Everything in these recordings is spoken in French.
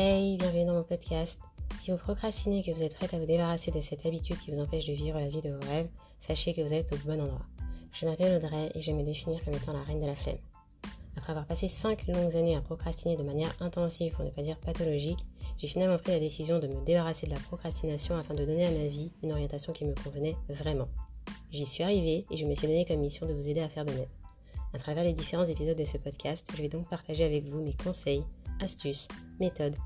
Hey, bienvenue dans mon podcast. Si vous procrastinez et que vous êtes prête à vous débarrasser de cette habitude qui vous empêche de vivre la vie de vos rêves, sachez que vous êtes au bon endroit. Je m'appelle Audrey et je me définir comme étant la reine de la flemme. Après avoir passé 5 longues années à procrastiner de manière intensive, pour ne pas dire pathologique, j'ai finalement pris la décision de me débarrasser de la procrastination afin de donner à ma vie une orientation qui me convenait vraiment. J'y suis arrivée et je me suis donné comme mission de vous aider à faire de même. À travers les différents épisodes de ce podcast, je vais donc partager avec vous mes conseils, astuces, méthodes,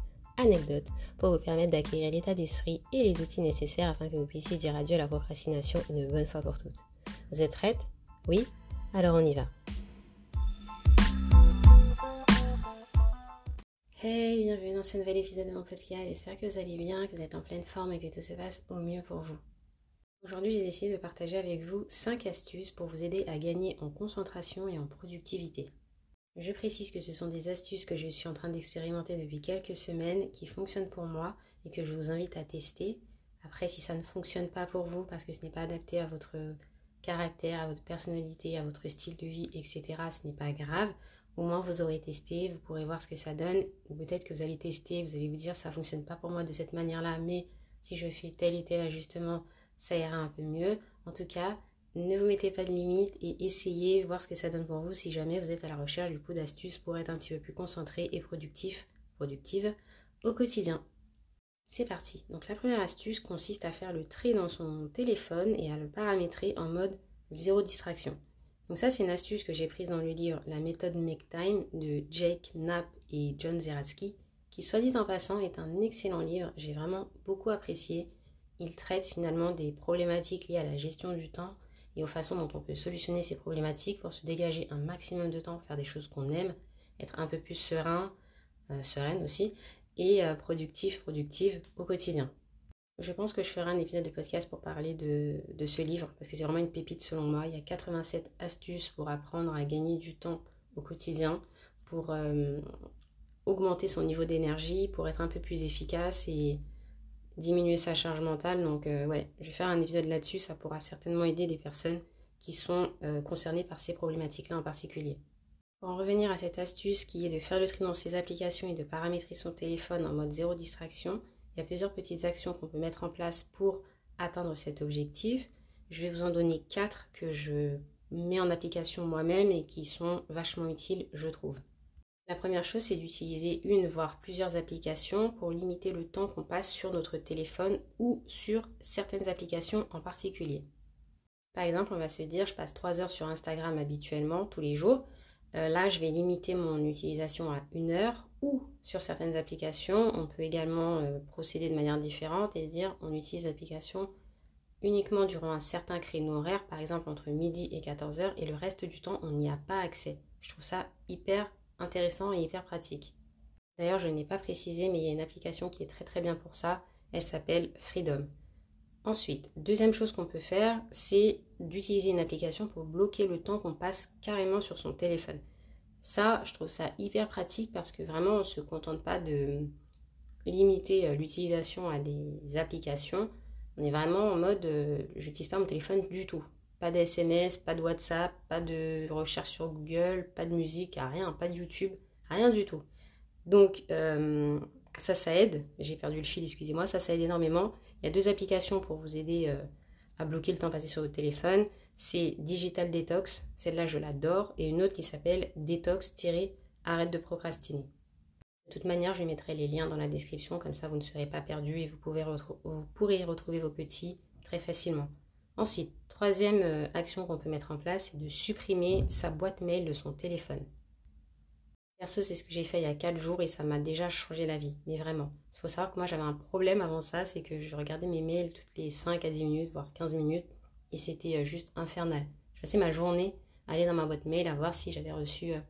anecdotes pour vous permettre d'acquérir l'état d'esprit et les outils nécessaires afin que vous puissiez dire adieu à la procrastination une bonne fois pour toutes. Vous êtes prête Oui? Alors on y va. Hey, bienvenue dans ce nouvel épisode de mon podcast. J'espère que vous allez bien, que vous êtes en pleine forme et que tout se passe au mieux pour vous. Aujourd'hui, j'ai décidé de partager avec vous 5 astuces pour vous aider à gagner en concentration et en productivité. Je précise que ce sont des astuces que je suis en train d'expérimenter depuis quelques semaines, qui fonctionnent pour moi et que je vous invite à tester. Après, si ça ne fonctionne pas pour vous parce que ce n'est pas adapté à votre caractère, à votre personnalité, à votre style de vie, etc., ce n'est pas grave. Au moins, vous aurez testé, vous pourrez voir ce que ça donne. Ou peut-être que vous allez tester, vous allez vous dire ça ne fonctionne pas pour moi de cette manière-là, mais si je fais tel et tel ajustement, ça ira un peu mieux. En tout cas, ne vous mettez pas de limites et essayez voir ce que ça donne pour vous si jamais vous êtes à la recherche du coup d'astuces pour être un petit peu plus concentré et productif, productive au quotidien. C'est parti. Donc la première astuce consiste à faire le trait dans son téléphone et à le paramétrer en mode zéro distraction. Donc ça c'est une astuce que j'ai prise dans le livre La méthode Make Time de Jake Knapp et John Zeratsky qui soit dit en passant est un excellent livre, j'ai vraiment beaucoup apprécié il traite finalement des problématiques liées à la gestion du temps et aux façons dont on peut solutionner ces problématiques pour se dégager un maximum de temps, faire des choses qu'on aime, être un peu plus serein, euh, sereine aussi, et euh, productif, productive au quotidien. Je pense que je ferai un épisode de podcast pour parler de, ce livre, parce que c'est vraiment une pépite selon moi. Il y a 87 astuces pour apprendre à gagner du temps au quotidien, pour euh, augmenter son niveau d'énergie, pour être un peu plus efficace et diminuer sa charge mentale. Donc euh, ouais, je vais faire un épisode là-dessus, ça pourra certainement aider des personnes qui sont euh, concernées par ces problématiques-là en particulier. Pour en revenir à cette astuce qui est de faire le tri dans ses applications et de paramétrer son téléphone en mode zéro distraction, il y a plusieurs petites actions qu'on peut mettre en place pour atteindre cet objectif. Je vais vous en donner quatre que je mets en application moi-même et qui sont vachement utiles, je trouve. La première chose, c'est d'utiliser une, voire plusieurs applications pour limiter le temps qu'on passe sur notre téléphone ou sur certaines applications en particulier. Par exemple, on va se dire, je passe 3 heures sur Instagram habituellement tous les jours. Euh, là, je vais limiter mon utilisation à une heure ou sur certaines applications, on peut également euh, procéder de manière différente et dire on utilise l'application uniquement durant un certain créneau horaire, par exemple entre midi et 14 heures, et le reste du temps, on n'y a pas accès. Je trouve ça hyper intéressant et hyper pratique. D'ailleurs, je n'ai pas précisé, mais il y a une application qui est très très bien pour ça. Elle s'appelle Freedom. Ensuite, deuxième chose qu'on peut faire, c'est d'utiliser une application pour bloquer le temps qu'on passe carrément sur son téléphone. Ça, je trouve ça hyper pratique parce que vraiment, on ne se contente pas de limiter euh, l'utilisation à des applications. On est vraiment en mode, euh, j'utilise pas mon téléphone du tout. Pas d'SMS, pas de WhatsApp, pas de recherche sur Google, pas de musique, rien, pas de YouTube, rien du tout. Donc euh, ça, ça aide. J'ai perdu le fil, excusez-moi. Ça, ça aide énormément. Il y a deux applications pour vous aider euh, à bloquer le temps passé sur votre téléphone. C'est Digital Detox, celle-là je l'adore, et une autre qui s'appelle Detox-Arrête de procrastiner. De toute manière, je mettrai les liens dans la description, comme ça vous ne serez pas perdu et vous, vous pourrez retrouver vos petits très facilement. Ensuite, troisième euh, action qu'on peut mettre en place, c'est de supprimer sa boîte mail de son téléphone. Perso, c'est ce que j'ai fait il y a 4 jours et ça m'a déjà changé la vie, mais vraiment. Il faut savoir que moi j'avais un problème avant ça, c'est que je regardais mes mails toutes les 5 à 10 minutes, voire 15 minutes, et c'était euh, juste infernal. Je passais ma journée à aller dans ma boîte mail à voir si j'avais reçu euh,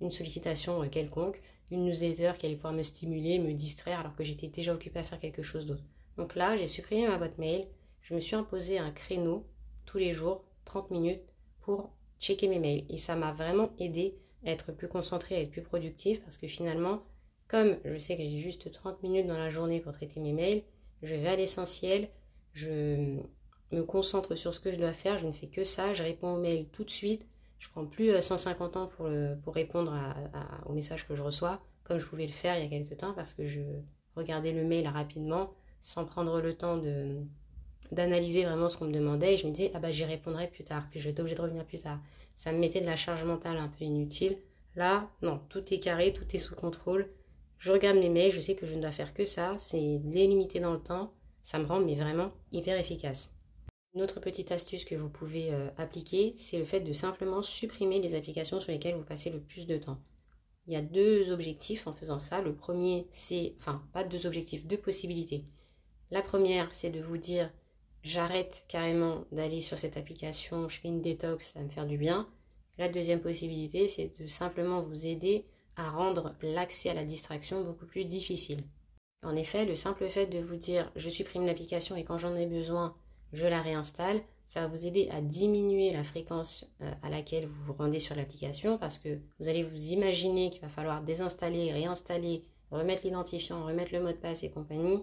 une sollicitation quelconque, une newsletter qui allait pouvoir me stimuler, me distraire alors que j'étais déjà occupée à faire quelque chose d'autre. Donc là, j'ai supprimé ma boîte mail, je me suis imposé un créneau tous les jours, 30 minutes, pour checker mes mails. Et ça m'a vraiment aidé à être plus concentré, à être plus productif, parce que finalement, comme je sais que j'ai juste 30 minutes dans la journée pour traiter mes mails, je vais à l'essentiel, je me concentre sur ce que je dois faire, je ne fais que ça, je réponds aux mails tout de suite, je prends plus 150 euh, ans pour, pour répondre aux messages que je reçois. comme je pouvais le faire il y a quelques temps parce que je regardais le mail rapidement sans prendre le temps de d'analyser vraiment ce qu'on me demandait. Et je me disais ah bah j'y répondrai plus tard. Puis je vais être obligée de revenir plus tard. Ça me mettait de la charge mentale un peu inutile. Là non tout est carré tout est sous contrôle. Je regarde mes mails je sais que je ne dois faire que ça. C'est les limiter dans le temps. Ça me rend mais vraiment hyper efficace. Une autre petite astuce que vous pouvez euh, appliquer c'est le fait de simplement supprimer les applications sur lesquelles vous passez le plus de temps. Il y a deux objectifs en faisant ça. Le premier, c'est, enfin, pas deux objectifs, deux possibilités. La première, c'est de vous dire, j'arrête carrément d'aller sur cette application, je fais une détox, ça va me faire du bien. La deuxième possibilité, c'est de simplement vous aider à rendre l'accès à la distraction beaucoup plus difficile. En effet, le simple fait de vous dire, je supprime l'application et quand j'en ai besoin, je la réinstalle, ça va vous aider à diminuer la fréquence euh, à laquelle vous vous rendez sur l'application parce que vous allez vous imaginer qu'il va falloir désinstaller, réinstaller, remettre l'identifiant, remettre le mot de passe et compagnie.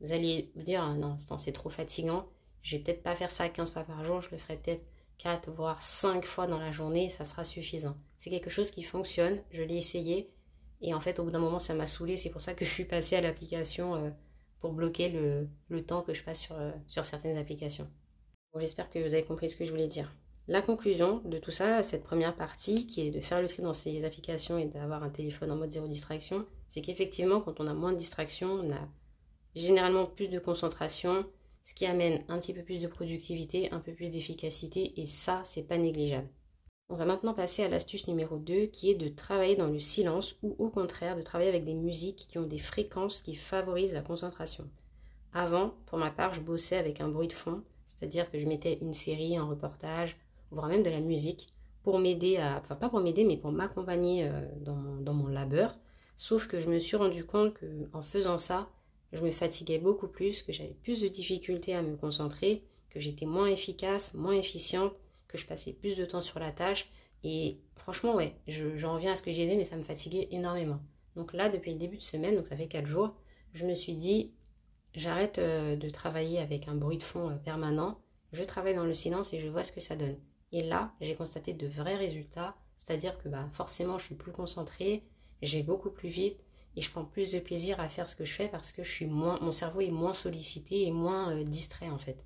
Vous allez vous dire ah non, c'est trop fatigant, je vais peut-être pas faire ça 15 fois par jour, je le ferai peut-être 4 voire 5 fois dans la journée, ça sera suffisant. C'est quelque chose qui fonctionne, je l'ai essayé et en fait au bout d'un moment ça m'a saoulé, c'est pour ça que je suis passée à l'application euh, pour bloquer le, temps que je passe sur, euh, certaines applications. J'espère que vous avez compris ce que je voulais dire. La conclusion de tout ça, cette première partie, qui est de faire le tri dans ces applications et d'avoir un téléphone en mode zéro distraction, c'est qu'effectivement, quand on a moins de distraction, on a généralement plus de concentration, ce qui amène un petit peu plus de productivité, un peu plus d'efficacité, et ça, c'est pas négligeable. On va maintenant passer à l'astuce numéro 2, qui est de travailler dans le silence, ou au contraire, de travailler avec des musiques qui ont des fréquences qui favorisent la concentration. Avant, pour ma part, je bossais avec un bruit de fond, c'est-à-dire que je mettais une série, un reportage, voire même de la musique pour m'aider à, enfin pas pour m'aider, mais pour m'accompagner euh, dans, mon labeur. Sauf que je me suis rendu compte qu'en faisant ça, je me fatiguais beaucoup plus, que j'avais plus de difficultés à me concentrer, que j'étais moins efficace, moins efficiente, que je passais plus de temps sur la tâche. Et franchement, ouais, j'en reviens à ce que je disais, mais ça me fatiguait énormément. Donc là, depuis le début de semaine, donc ça fait 4 jours, je me suis dit, J'arrête euh, de travailler avec un bruit de fond euh, permanent, je travaille dans le silence et je vois ce que ça donne. Et là, j'ai constaté de vrais résultats, c'est-à-dire que bah, forcément, je suis plus concentrée, j'ai beaucoup plus vite et je prends plus de plaisir à faire ce que je fais parce que je mon cerveau est moins sollicité et moins euh, distrait en fait.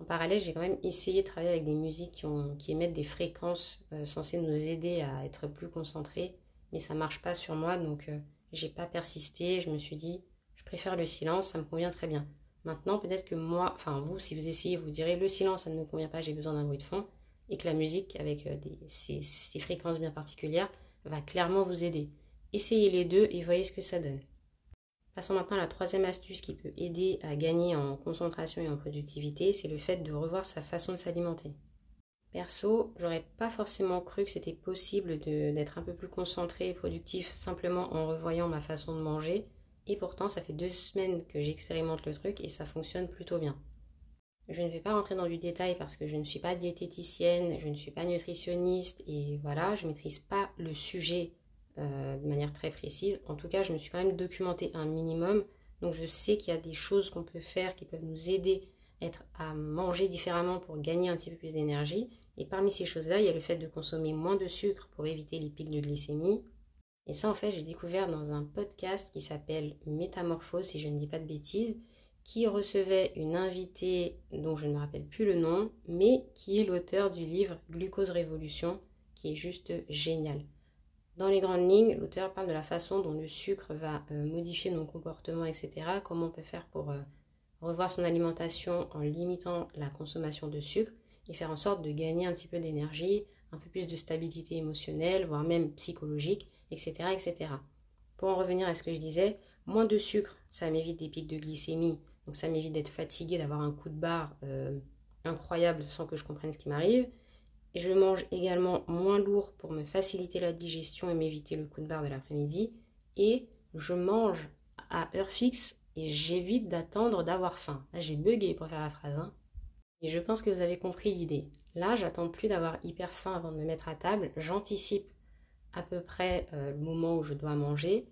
En parallèle, j'ai quand même essayé de travailler avec des musiques qui, émettent des fréquences censées nous aider à être plus concentrés, mais ça marche pas sur moi, donc j'ai pas persisté. Je me suis dit, préfère le silence, ça me convient très bien. Maintenant, peut-être que moi, enfin vous, si vous essayez, vous direz le silence, ça ne me convient pas, j'ai besoin d'un bruit de fond, et que la musique, avec euh, ces, fréquences bien particulières, va clairement vous aider. Essayez les deux et voyez ce que ça donne. Passons maintenant à la troisième astuce qui peut aider à gagner en concentration et en productivité, c'est le fait de revoir sa façon de s'alimenter. Perso, j'aurais pas forcément cru que c'était possible d'être un peu plus concentré et productif simplement en revoyant ma façon de manger. Et pourtant, ça fait deux semaines que j'expérimente le truc et ça fonctionne plutôt bien. Je ne vais pas rentrer dans du détail parce que je ne suis pas diététicienne, je ne suis pas nutritionniste et voilà, je ne maîtrise pas le sujet euh, de manière très précise. En tout cas, je me suis quand même documenté un minimum. Donc je sais qu'il y a des choses qu'on peut faire qui peuvent nous aider être à manger différemment pour gagner un petit peu plus d'énergie. Et parmi ces choses-là, il y a le fait de consommer moins de sucre pour éviter les pics de glycémie, et ça, en fait, j'ai découvert dans un podcast qui s'appelle Métamorphose, si je ne dis pas de bêtises, qui recevait une invitée dont je ne me rappelle plus le nom, mais qui est l'auteur du livre Glucose Révolution, qui est juste génial. Dans les grandes lignes, l'auteur parle de la façon dont le sucre va euh, modifier nos comportements, etc. Comment on peut faire pour euh, revoir son alimentation en limitant la consommation de sucre et faire en sorte de gagner un petit peu d'énergie, un peu plus de stabilité émotionnelle, voire même psychologique, etc., etc. Pour en revenir à ce que je disais, moins de sucre, ça m'évite des pics de glycémie, donc ça m'évite d'être fatigué, d'avoir un coup de barre euh, incroyable sans que je comprenne ce qui m'arrive. Je mange également moins lourd pour me faciliter la digestion et m'éviter le coup de barre de l'après-midi. Et je mange à heure fixe et j'évite d'attendre d'avoir faim. Là, j'ai bugué pour faire la phrase. Hein. Et je pense que vous avez compris l'idée. Là, j'attends plus d'avoir hyper faim avant de me mettre à table. J'anticipe à peu près euh, le moment où je dois manger,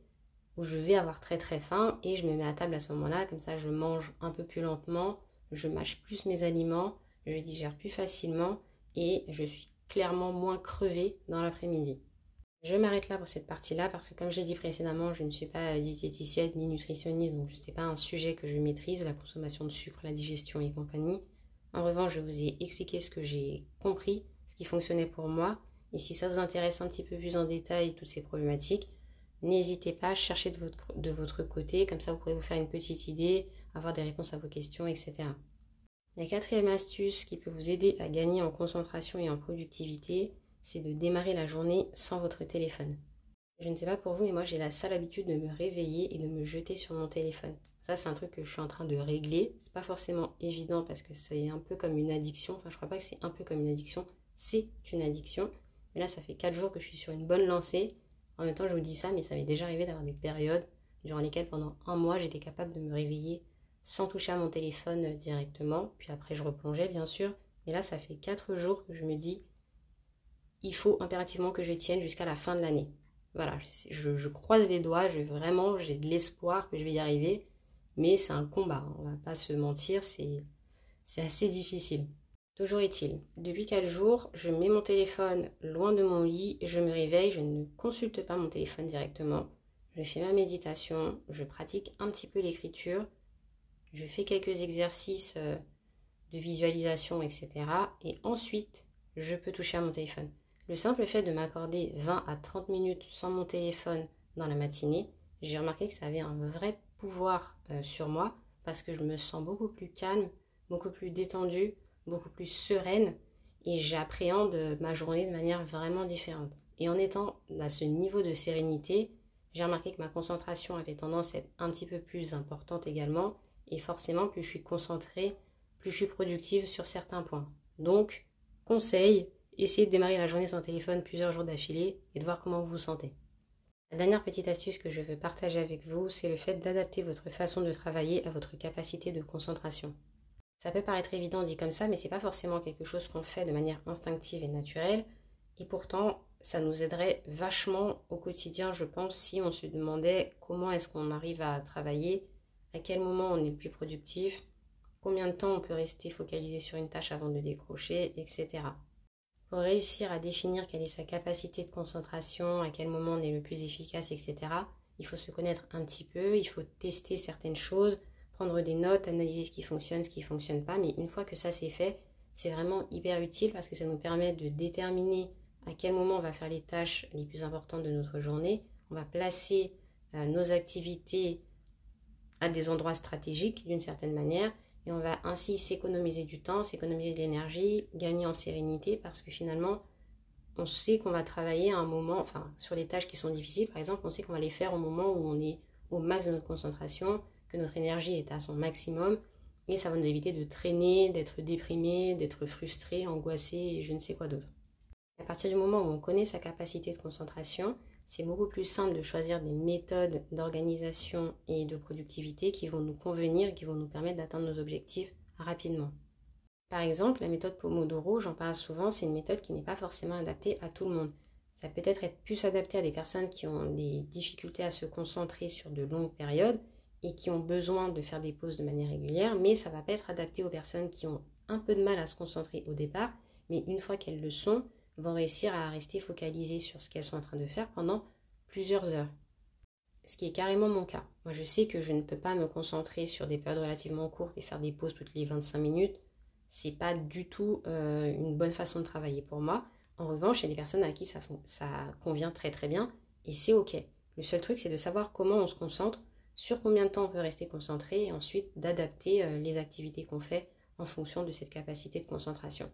où je vais avoir très très faim et je me mets à table à ce moment-là, comme ça je mange un peu plus lentement, je mâche plus mes aliments, je digère plus facilement et je suis clairement moins crevée dans l'après-midi. Je m'arrête là pour cette partie-là parce que comme je l'ai dit précédemment, je ne suis pas diététicienne ni nutritionniste, donc ce n'est pas un sujet que je maîtrise, la consommation de sucre, la digestion et compagnie. En revanche, je vous ai expliqué ce que j'ai compris, ce qui fonctionnait pour moi. Et si ça vous intéresse un petit peu plus en détail toutes ces problématiques, n'hésitez pas à chercher de votre, de votre côté, comme ça vous pourrez vous faire une petite idée, avoir des réponses à vos questions, etc. La quatrième astuce qui peut vous aider à gagner en concentration et en productivité, c'est de démarrer la journée sans votre téléphone. Je ne sais pas pour vous, mais moi j'ai la sale habitude de me réveiller et de me jeter sur mon téléphone. Ça, c'est un truc que je suis en train de régler. C'est pas forcément évident parce que c'est un peu comme une addiction. Enfin, je crois pas que c'est un peu comme une addiction. C'est une addiction. Mais là, ça fait 4 jours que je suis sur une bonne lancée. En même temps, je vous dis ça, mais ça m'est déjà arrivé d'avoir des périodes durant lesquelles pendant un mois, j'étais capable de me réveiller sans toucher à mon téléphone directement. Puis après, je replongeais, bien sûr. Mais là, ça fait 4 jours que je me dis, il faut impérativement que je tienne jusqu'à la fin de l'année. Voilà, je, croise les doigts, je vraiment, j'ai de l'espoir que je vais y arriver. Mais c'est un combat, on va pas se mentir, c'est assez difficile. Toujours est-il, depuis 4 jours, je mets mon téléphone loin de mon lit, je me réveille, je ne consulte pas mon téléphone directement, je fais ma méditation, je pratique un petit peu l'écriture, je fais quelques exercices euh, de visualisation, etc. Et ensuite, je peux toucher à mon téléphone. Le simple fait de m'accorder 20 à 30 minutes sans mon téléphone dans la matinée, j'ai remarqué que ça avait un vrai pouvoir euh, sur moi parce que je me sens beaucoup plus calme, beaucoup plus détendue, beaucoup plus sereine et j'appréhende ma journée de manière vraiment différente. Et en étant à ce niveau de sérénité, j'ai remarqué que ma concentration avait tendance à être un petit peu plus importante également et forcément plus je suis concentrée, plus je suis productive sur certains points. Donc, conseil, essayez de démarrer la journée sans téléphone plusieurs jours d'affilée et de voir comment vous vous sentez. La dernière petite astuce que je veux partager avec vous, c'est le fait d'adapter votre façon de travailler à votre capacité de concentration. Ça peut paraître évident dit comme ça, mais c'est pas forcément quelque chose qu'on fait de manière instinctive et naturelle. Et pourtant, ça nous aiderait vachement au quotidien, je pense, si on se demandait comment est-ce qu'on arrive à travailler, à quel moment on est plus productif, combien de temps on peut rester focalisé sur une tâche avant de décrocher, etc. Pour réussir à définir quelle est sa capacité de concentration, à quel moment on est le plus efficace, etc., il faut se connaître un petit peu, il faut tester certaines choses, prendre des notes, analyser ce qui fonctionne, ce qui ne fonctionne pas. Mais une fois que ça c'est fait, c'est vraiment hyper utile parce que ça nous permet de déterminer à quel moment on va faire les tâches les plus importantes de notre journée. On va placer euh, nos activités à des endroits stratégiques d'une certaine manière et on va ainsi s'économiser du temps, s'économiser de l'énergie, gagner en sérénité parce que finalement, on sait qu'on va travailler à un moment, enfin, sur les tâches qui sont difficiles, par exemple, on sait qu'on va les faire au moment où on est au max de notre concentration, que notre énergie est à son maximum, et ça va nous éviter de traîner, d'être déprimé, d'être frustré, angoissé et je ne sais quoi d'autre. À partir du moment où on connaît sa capacité de concentration, c'est beaucoup plus simple de choisir des méthodes d'organisation et de productivité qui vont nous convenir et qui vont nous permettre d'atteindre nos objectifs rapidement. Par exemple, la méthode Pomodoro, j'en parle souvent, c'est une méthode qui n'est pas forcément adaptée à tout le monde. Ça peut être être plus adapté à des personnes qui ont des difficultés à se concentrer sur de longues périodes et qui ont besoin de faire des pauses de manière régulière, mais ça va pas être adapté aux personnes qui ont un peu de mal à se concentrer au départ, mais une fois qu'elles le sont, vont réussir à rester focalisées sur ce qu'elles sont en train de faire pendant plusieurs heures. Ce qui est carrément mon cas. Moi, je sais que je ne peux pas me concentrer sur des périodes relativement courtes et faire des pauses toutes les 25 minutes. C'est pas du tout euh, une bonne façon de travailler pour moi. En revanche, il y a des personnes à qui ça, convient très très bien et c'est ok. Le seul truc, c'est de savoir comment on se concentre, sur combien de temps on peut rester concentré et ensuite d'adapter euh, les activités qu'on fait en fonction de cette capacité de concentration.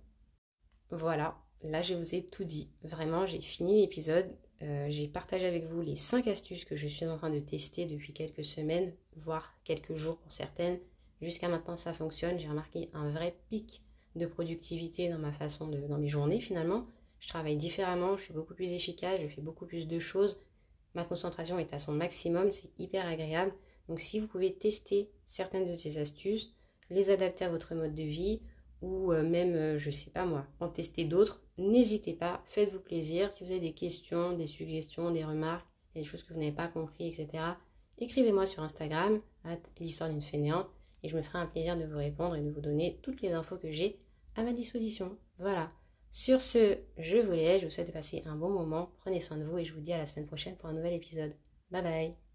Voilà, là je vous ai tout dit. Vraiment, j'ai fini l'épisode. Euh, j'ai partagé avec vous les 5 astuces que je suis en train de tester depuis quelques semaines, voire quelques jours pour certaines. Jusqu'à maintenant, ça fonctionne. J'ai remarqué un vrai pic de productivité dans ma façon de, dans mes journées finalement. Je travaille différemment, je suis beaucoup plus efficace, je fais beaucoup plus de choses. Ma concentration est à son maximum, c'est hyper agréable. Donc si vous pouvez tester certaines de ces astuces, les adapter à votre mode de vie ou euh, même, euh, je sais pas moi, en tester d'autres, n'hésitez pas, faites-vous plaisir. Si vous avez des questions, des suggestions, des remarques, des choses que vous n'avez pas compris, etc., écrivez-moi sur Instagram, l'histoire d'une fainéante, et je me ferai un plaisir de vous répondre et de vous donner toutes les infos que j'ai à ma disposition. Voilà. Sur ce, je vous laisse, je vous souhaite de passer un bon moment, prenez soin de vous et je vous dis à la semaine prochaine pour un nouvel épisode. Bye bye